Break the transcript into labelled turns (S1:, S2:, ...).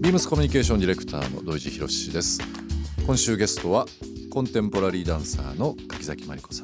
S1: ビームスコミュニケーションディレクターの土井地博です。今週ゲストはコンテンポラリーダンサーの柿崎真理子さ